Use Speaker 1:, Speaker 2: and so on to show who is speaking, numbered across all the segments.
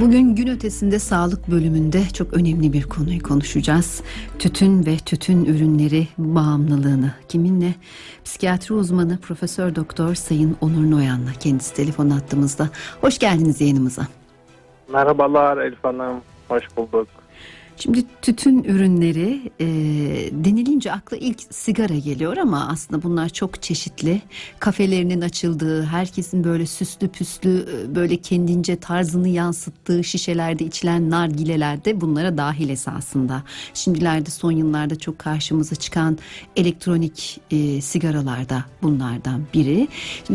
Speaker 1: Bugün gün ötesinde sağlık bölümünde çok önemli bir konuyu konuşacağız. Tütün ve tütün ürünleri bağımlılığını. Kiminle? Psikiyatri uzmanı Profesör Doktor Sayın Onur Noyan'la kendisi telefon attığımızda. Hoş geldiniz yayınımıza.
Speaker 2: Merhabalar Elif Hanım, hoş bulduk.
Speaker 1: Şimdi tütün ürünleri e, denilince akla ilk sigara geliyor ama aslında bunlar çok çeşitli. Kafelerinin açıldığı, herkesin böyle süslü püslü e, böyle kendince tarzını yansıttığı şişelerde içilen nargileler de bunlara dahil esasında. Şimdilerde son yıllarda çok karşımıza çıkan elektronik e, sigaralar da bunlardan biri.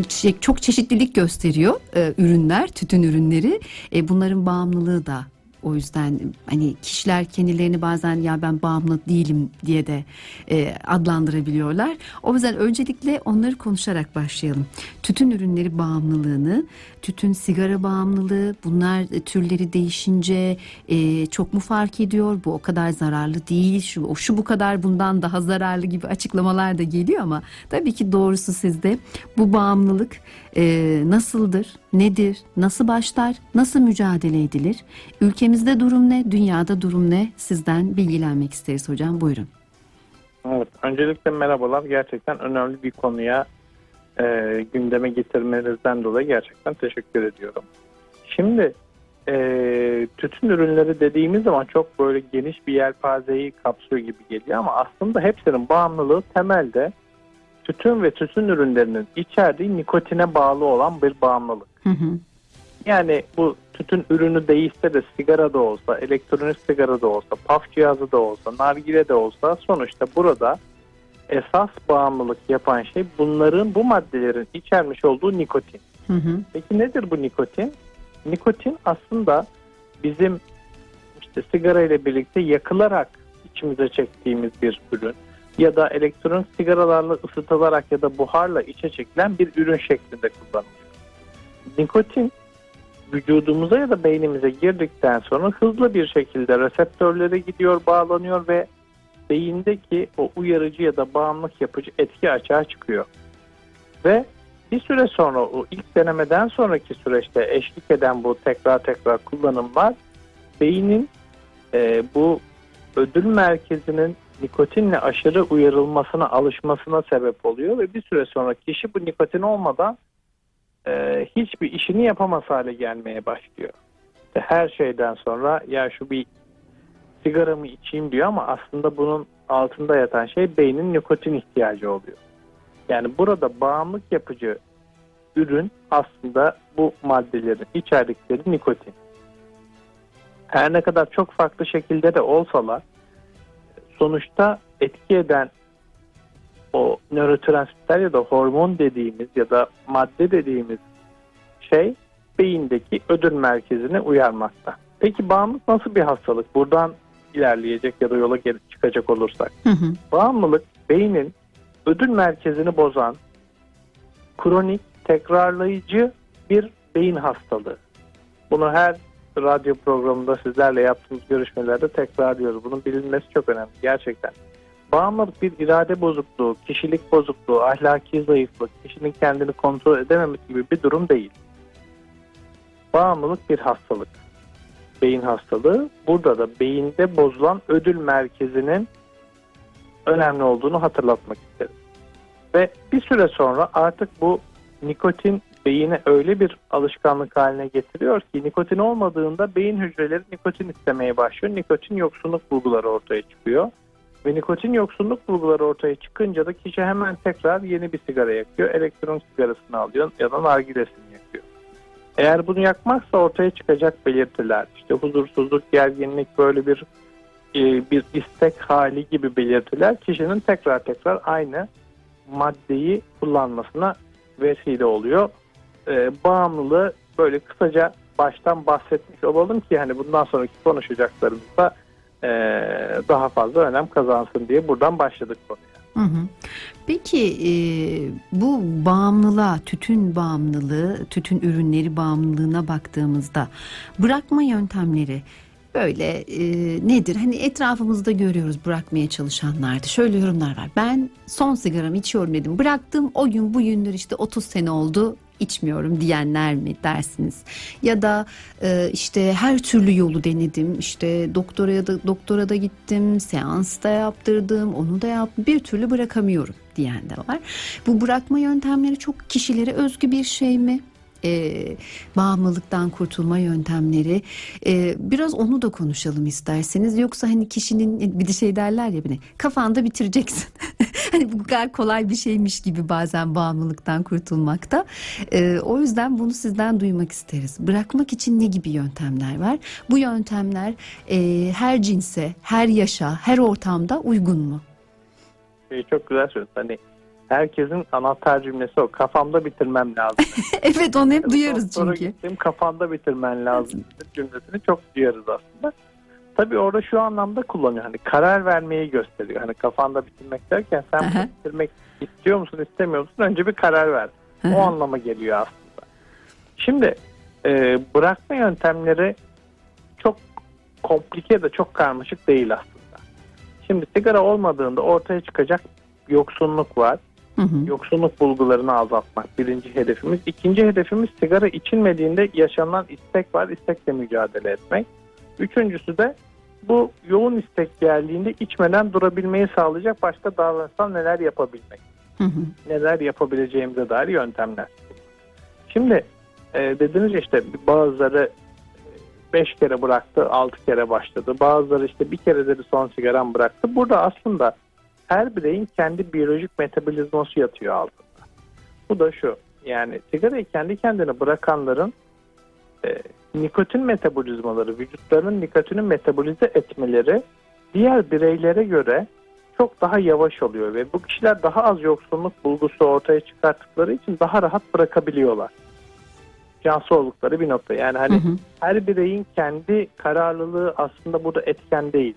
Speaker 1: Şimdi çok çeşitlilik gösteriyor e, ürünler, tütün ürünleri. E, bunların bağımlılığı da o yüzden hani kişiler kendilerini bazen ya ben bağımlı değilim diye de e, adlandırabiliyorlar. O yüzden öncelikle onları konuşarak başlayalım. Tütün ürünleri bağımlılığını, tütün sigara bağımlılığı bunlar türleri değişince e, çok mu fark ediyor? Bu o kadar zararlı değil. Şu, şu bu kadar bundan daha zararlı gibi açıklamalar da geliyor ama tabii ki doğrusu sizde bu bağımlılık e, nasıldır, nedir, nasıl başlar, nasıl mücadele edilir? Ülkemizde durum ne, dünyada durum ne? Sizden bilgilenmek isteriz hocam. Buyurun.
Speaker 2: Evet, öncelikle merhabalar. Gerçekten önemli bir konuya e, gündeme getirmenizden dolayı gerçekten teşekkür ediyorum. Şimdi e, tütün ürünleri dediğimiz zaman çok böyle geniş bir yelpazeyi kapsıyor gibi geliyor ama aslında hepsinin bağımlılığı temelde tütün ve tütün ürünlerinin içerdiği nikotine bağlı olan bir bağımlılık. Hı hı. Yani bu tütün ürünü değişse de sigara da olsa, elektronik sigara da olsa, paf cihazı da olsa, nargile de olsa sonuçta burada esas bağımlılık yapan şey bunların bu maddelerin içermiş olduğu nikotin. Hı hı. Peki nedir bu nikotin? Nikotin aslında bizim işte sigara ile birlikte yakılarak içimize çektiğimiz bir ürün ya da elektronik sigaralarla ısıtılarak ya da buharla içe çekilen bir ürün şeklinde kullanılıyor. Nikotin vücudumuza ya da beynimize girdikten sonra hızlı bir şekilde reseptörlere gidiyor, bağlanıyor ve beyindeki o uyarıcı ya da bağımlılık yapıcı etki açığa çıkıyor. Ve bir süre sonra o ilk denemeden sonraki süreçte eşlik eden bu tekrar tekrar kullanımlar beynin e, bu ödül merkezinin nikotinle aşırı uyarılmasına alışmasına sebep oluyor ve bir süre sonra kişi bu nikotin olmadan e, hiçbir işini yapamaz hale gelmeye başlıyor. İşte her şeyden sonra ya şu bir sigaramı içeyim diyor ama aslında bunun altında yatan şey beynin nikotin ihtiyacı oluyor. Yani burada bağımlılık yapıcı ürün aslında bu maddelerin içerdikleri nikotin. Her ne kadar çok farklı şekilde de olsalar sonuçta etki eden o nörotransmitter ya da hormon dediğimiz ya da madde dediğimiz şey beyindeki ödül merkezini uyarmakta. Peki bağımlılık nasıl bir hastalık? Buradan ilerleyecek ya da yola çıkacak olursak. Hı hı. Bağımlılık beynin ödül merkezini bozan kronik tekrarlayıcı bir beyin hastalığı. Bunu her radyo programında sizlerle yaptığımız görüşmelerde tekrarlıyoruz. Bunun bilinmesi çok önemli gerçekten. Bağımlılık bir irade bozukluğu, kişilik bozukluğu, ahlaki zayıflık, kişinin kendini kontrol edememesi gibi bir durum değil. Bağımlılık bir hastalık. Beyin hastalığı. Burada da beyinde bozulan ödül merkezinin önemli olduğunu hatırlatmak isterim. Ve bir süre sonra artık bu nikotin beyine öyle bir alışkanlık haline getiriyor ki nikotin olmadığında beyin hücreleri nikotin istemeye başlıyor. Nikotin yoksunluk bulguları ortaya çıkıyor. Ve nikotin yoksunluk bulguları ortaya çıkınca da kişi hemen tekrar yeni bir sigara yakıyor. Elektronik sigarasını alıyor ya da nargilesini yakıyor. Eğer bunu yakmazsa ortaya çıkacak belirtiler işte huzursuzluk, gerginlik böyle bir e, bir istek hali gibi belirtiler kişinin tekrar tekrar aynı maddeyi kullanmasına vesile oluyor. E, bağımlılığı böyle kısaca baştan bahsetmiş olalım ki hani bundan sonraki konuşacaklarımızda e, daha fazla önem kazansın diye buradan başladık konuya.
Speaker 1: Peki e, bu bağımlılığa, tütün bağımlılığı, tütün ürünleri bağımlılığına baktığımızda bırakma yöntemleri böyle e, nedir? Hani etrafımızda görüyoruz bırakmaya çalışanlarda. Şöyle yorumlar var. Ben son sigaramı içiyorum dedim. Bıraktım o gün bu gündür işte 30 sene oldu. İçmiyorum diyenler mi dersiniz? Ya da e, işte her türlü yolu denedim. İşte doktora da doktora da gittim, seans da yaptırdım, onu da yaptım. Bir türlü bırakamıyorum diyen de var. Bu bırakma yöntemleri çok kişilere özgü bir şey mi? E, bağımlılıktan kurtulma yöntemleri. E, biraz onu da konuşalım isterseniz. Yoksa hani kişinin bir de şey derler ya beni kafanda bitireceksin. Hani bu kadar kolay bir şeymiş gibi bazen bağımlılıktan kurtulmakta. E, o yüzden bunu sizden duymak isteriz. Bırakmak için ne gibi yöntemler var? Bu yöntemler e, her cinse her yaşa her ortamda uygun mu?
Speaker 2: Şey, çok güzel söyledin. Hani herkesin anahtar cümlesi o. Kafamda bitirmem lazım.
Speaker 1: evet onu hep duyuyoruz
Speaker 2: Sonra
Speaker 1: çünkü.
Speaker 2: Gittim, kafanda bitirmen lazım cümlesini çok duyarız aslında. Tabii orada şu anlamda kullanıyor. Hani karar vermeyi gösteriyor. Hani kafanda bitirmek derken sen
Speaker 1: Aha.
Speaker 2: bitirmek istiyor musun istemiyor musun? Önce bir karar ver. O anlama geliyor aslında. Şimdi e, bırakma yöntemleri çok komplike de çok karmaşık değil aslında. Şimdi sigara olmadığında ortaya çıkacak yoksunluk var.
Speaker 1: Hı hı.
Speaker 2: Yoksunluk bulgularını azaltmak birinci hedefimiz. İkinci hedefimiz sigara içilmediğinde yaşanan istek var. İstekle mücadele etmek. Üçüncüsü de bu yoğun istek geldiğinde içmeden durabilmeyi sağlayacak başka davranışlar neler yapabilmek.
Speaker 1: Hı hı.
Speaker 2: Neler yapabileceğimize dair yöntemler. Şimdi e, dediniz işte bazıları 5 kere bıraktı, 6 kere başladı. Bazıları işte bir kere dedi son sigaram bıraktı. Burada aslında her bireyin kendi biyolojik metabolizması yatıyor altında. Bu da şu. Yani sigarayı kendi kendine bırakanların e, nikotin metabolizmaları, vücutlarının nikotini metabolize etmeleri diğer bireylere göre çok daha yavaş oluyor ve bu kişiler daha az yoksunluk bulgusu ortaya çıkarttıkları için daha rahat bırakabiliyorlar. Cansı oldukları bir nokta. Yani hani
Speaker 1: Hı hı.
Speaker 2: her bireyin kendi kararlılığı aslında burada etken değil.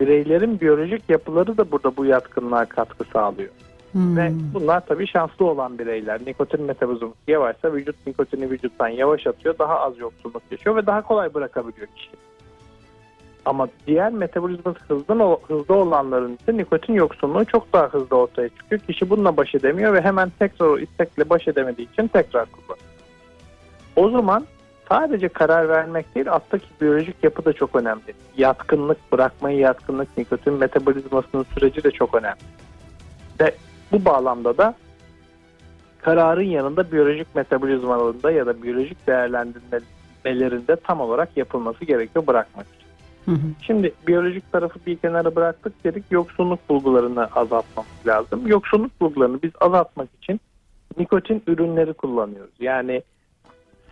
Speaker 2: Bireylerin biyolojik yapıları da burada bu yatkınlığa katkı sağlıyor.
Speaker 1: Hmm.
Speaker 2: Ve bunlar tabii şanslı olan bireyler. Nikotin metabolizması yavaşsa vücut nikotini vücuttan yavaş atıyor. Daha az yoksulluk yaşıyor ve daha kolay bırakabiliyor kişi. Ama diğer metabolizması hızlı, hızlı olanların ise nikotin yoksunluğu çok daha hızlı ortaya çıkıyor. Kişi bununla baş edemiyor ve hemen tekrar o istekle baş edemediği için tekrar kullanıyor. O zaman sadece karar vermek değil alttaki biyolojik yapı da çok önemli. Yatkınlık, bırakmayı yatkınlık, nikotin metabolizmasının süreci de çok önemli. Ve bu bağlamda da kararın yanında biyolojik metabolizmalarında ya da biyolojik değerlendirmelerinde tam olarak yapılması gerekiyor bırakmak için.
Speaker 1: Hı hı.
Speaker 2: Şimdi biyolojik tarafı bir kenara bıraktık dedik yoksunluk bulgularını azaltmamız lazım. Yoksunluk bulgularını biz azaltmak için nikotin ürünleri kullanıyoruz. Yani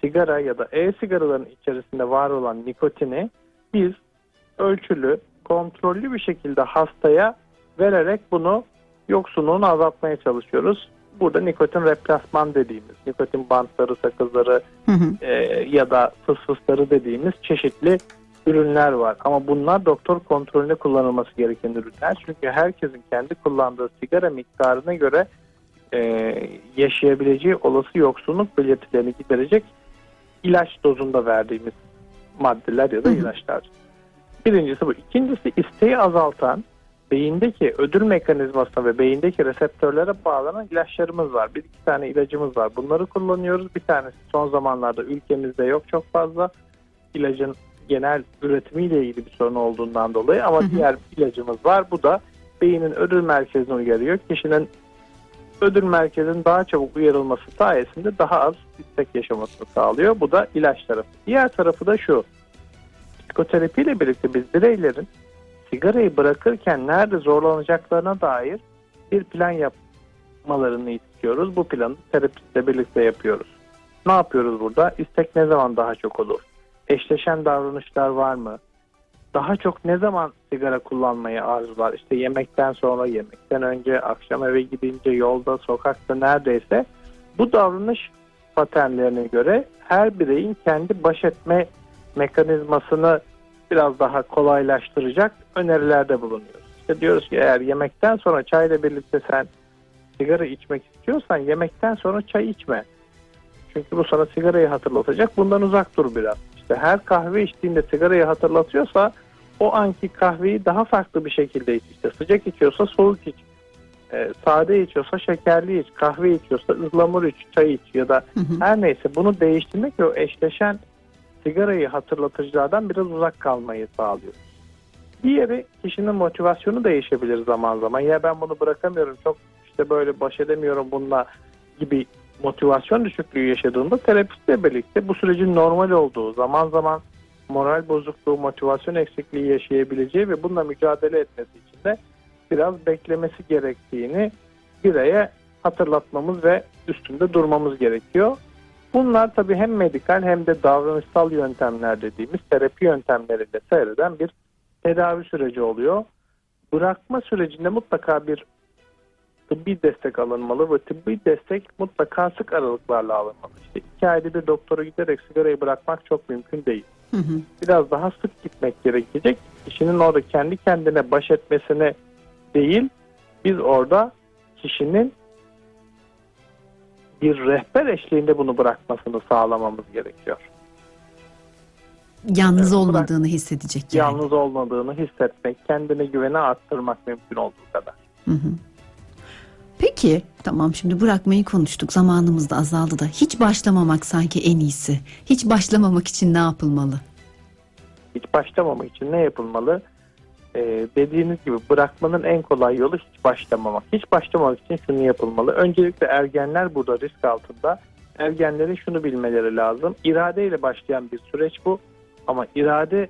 Speaker 2: sigara ya da e-sigaraların içerisinde var olan nikotini biz ölçülü, kontrollü bir şekilde hastaya vererek bunu yoksunluğunu azaltmaya çalışıyoruz. Burada nikotin replasman dediğimiz, nikotin bantları, sakızları
Speaker 1: Hı hı.
Speaker 2: e, ya da fısfısları dediğimiz çeşitli ürünler var. Ama bunlar doktor kontrolünde kullanılması gereken ürünler. Çünkü herkesin kendi kullandığı sigara miktarına göre e, yaşayabileceği olası yoksunluk belirtilerini giderecek ilaç dozunda verdiğimiz maddeler ya da ilaçlar. Birincisi bu. İkincisi isteği azaltan beyindeki ödül mekanizmasına ve beyindeki reseptörlere bağlanan ilaçlarımız var. Bir iki tane ilacımız var. Bunları kullanıyoruz. Bir tanesi son zamanlarda ülkemizde yok çok fazla. İlacın genel üretimiyle ilgili bir sorun olduğundan dolayı ama
Speaker 1: Hı hı.
Speaker 2: diğer ilacımız var. Bu da beynin ödül merkezini uyarıyor. Kişinin ödül merkezinin daha çabuk uyarılması sayesinde daha az istek yaşamasını sağlıyor. Bu da ilaç tarafı. Diğer tarafı da şu. Psikoterapiyle birlikte biz bireylerin sigarayı bırakırken nerede zorlanacaklarına dair bir plan yapmalarını istiyoruz. Bu planı terapistle birlikte yapıyoruz. Ne yapıyoruz burada? İstek ne zaman daha çok olur? Eşleşen davranışlar var mı? Daha çok ne zaman sigara kullanmayı arzular? İşte yemekten sonra, yemekten önce, akşam eve gidince, yolda, sokakta neredeyse bu davranış paternlerine göre her bireyin kendi baş etme mekanizmasını biraz daha kolaylaştıracak önerilerde bulunuyoruz. İşte diyoruz ki eğer yemekten sonra çayla birlikte sen sigara içmek istiyorsan yemekten sonra çay içme. Çünkü bu sana sigarayı hatırlatacak. Bundan uzak dur biraz. İşte her kahve içtiğinde sigarayı hatırlatıyorsa o anki kahveyi daha farklı bir şekilde iç. İşte sıcak içiyorsa soğuk iç. e, sade içiyorsa şekerli iç, kahve içiyorsa ıhlamur iç, çay iç ya da
Speaker 1: Hı hı.
Speaker 2: her neyse bunu değiştirmek ve o eşleşen sigarayı hatırlatıcılardan biraz uzak kalmayı sağlıyor. Diğeri kişinin motivasyonu değişebilir zaman zaman. Ya ben bunu bırakamıyorum çok işte böyle baş edemiyorum bununla gibi motivasyon düşüklüğü yaşadığında terapistle birlikte bu sürecin normal olduğu zaman zaman moral bozukluğu, motivasyon eksikliği yaşayabileceği ve bununla mücadele etmesi için de biraz beklemesi gerektiğini bireye hatırlatmamız ve üstünde durmamız gerekiyor. Bunlar tabii hem medikal hem de davranışsal yöntemler dediğimiz terapi yöntemleriyle seyreden bir tedavi süreci oluyor. Bırakma sürecinde mutlaka bir tıbbi destek alınmalı ve tıbbi destek mutlaka sık aralıklarla alınmalı. İşte iki ayda bir doktora giderek sigarayı bırakmak çok mümkün değil.
Speaker 1: Hı hı.
Speaker 2: Biraz daha sık gitmek gerekecek. Kişinin orada kendi kendine baş etmesine değil, biz orada kişinin bir rehber eşliğinde bunu bırakmasını sağlamamız gerekiyor.
Speaker 1: Yalnız
Speaker 2: Evet, bırak-
Speaker 1: olmadığını hissedecek yani.
Speaker 2: Yalnız olmadığını hissetmek, kendine güvene arttırmak mümkün olduğu kadar.
Speaker 1: Hı hı. Peki tamam şimdi bırakmayı konuştuk zamanımız da azaldı da hiç başlamamak sanki en iyisi. Hiç başlamamak için ne yapılmalı?
Speaker 2: Hiç başlamamak için ne yapılmalı? Ee, dediğiniz gibi bırakmanın en kolay yolu hiç başlamamak. Hiç başlamamak için şunu yapılmalı. Öncelikle ergenler burada risk altında. Ergenlerin şunu bilmeleri lazım. İradeyle başlayan bir süreç bu. Ama irade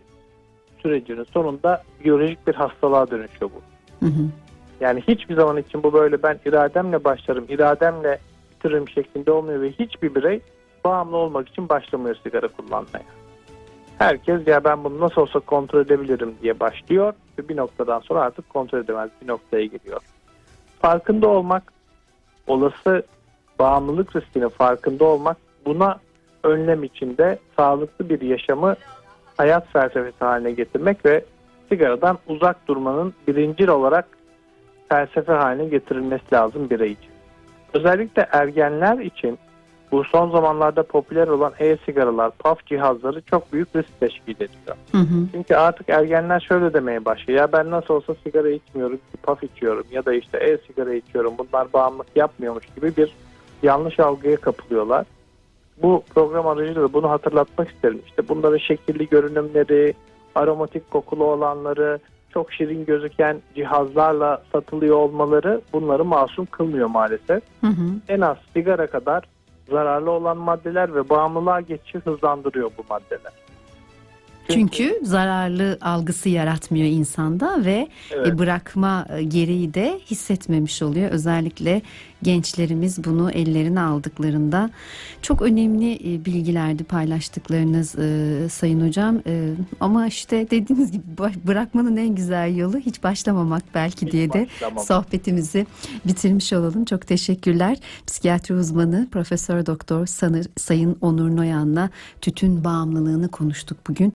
Speaker 2: sürecinin sonunda biyolojik bir hastalığa dönüşüyor bu.
Speaker 1: Hı hı.
Speaker 2: Yani hiçbir zaman için bu böyle ben irademle başlarım, irademle bitiririm şeklinde olmuyor ve hiçbir birey bağımlı olmak için başlamıyor sigara kullanmaya. Herkes ya ben bunu nasıl olsa kontrol edebilirim diye başlıyor ve bir noktadan sonra artık kontrol edemez bir noktaya geliyor. Farkında olmak, olası bağımlılık riskinin farkında olmak buna önlem içinde sağlıklı bir yaşamı hayat felsefesi haline getirmek ve sigaradan uzak durmanın birincil olarak felsefe haline getirilmesi lazım birey için. Özellikle ergenler için bu son zamanlarda popüler olan e-sigaralar, puff cihazları çok büyük risk teşkil ediyor.
Speaker 1: Hı hı.
Speaker 2: Çünkü artık ergenler şöyle demeye başlıyor. Ya ben nasıl olsa sigara içmiyorum, puff içiyorum ya da işte e-sigara içiyorum. Bunlar bağımlılık yapmıyormuş gibi bir yanlış algıya kapılıyorlar. Bu program aracılığıyla bunu hatırlatmak isterim. İşte bunların şekilli görünümleri, aromatik kokulu olanları, çok şirin gözüken cihazlarla satılıyor olmaları bunları masum kılmıyor maalesef.
Speaker 1: Hı hı.
Speaker 2: En az sigara kadar zararlı olan maddeler ve bağımlılığa geçişi hızlandırıyor bu maddeler.
Speaker 1: Çünkü zararlı algısı yaratmıyor insanda ve
Speaker 2: Evet.
Speaker 1: e, bırakma e, gereği de hissetmemiş oluyor. Özellikle gençlerimiz bunu ellerine aldıklarında çok önemli e, bilgilerdi paylaştıklarınız Sayın Hocam. Ama işte dediğiniz gibi bırakmanın en güzel yolu hiç başlamamak belki diye de
Speaker 2: başlamamak.
Speaker 1: sohbetimizi bitirmiş olalım. Çok teşekkürler. Psikiyatri uzmanı Profesör Doktor Sayın Onur Noyan'la tütün bağımlılığını konuştuk bugün.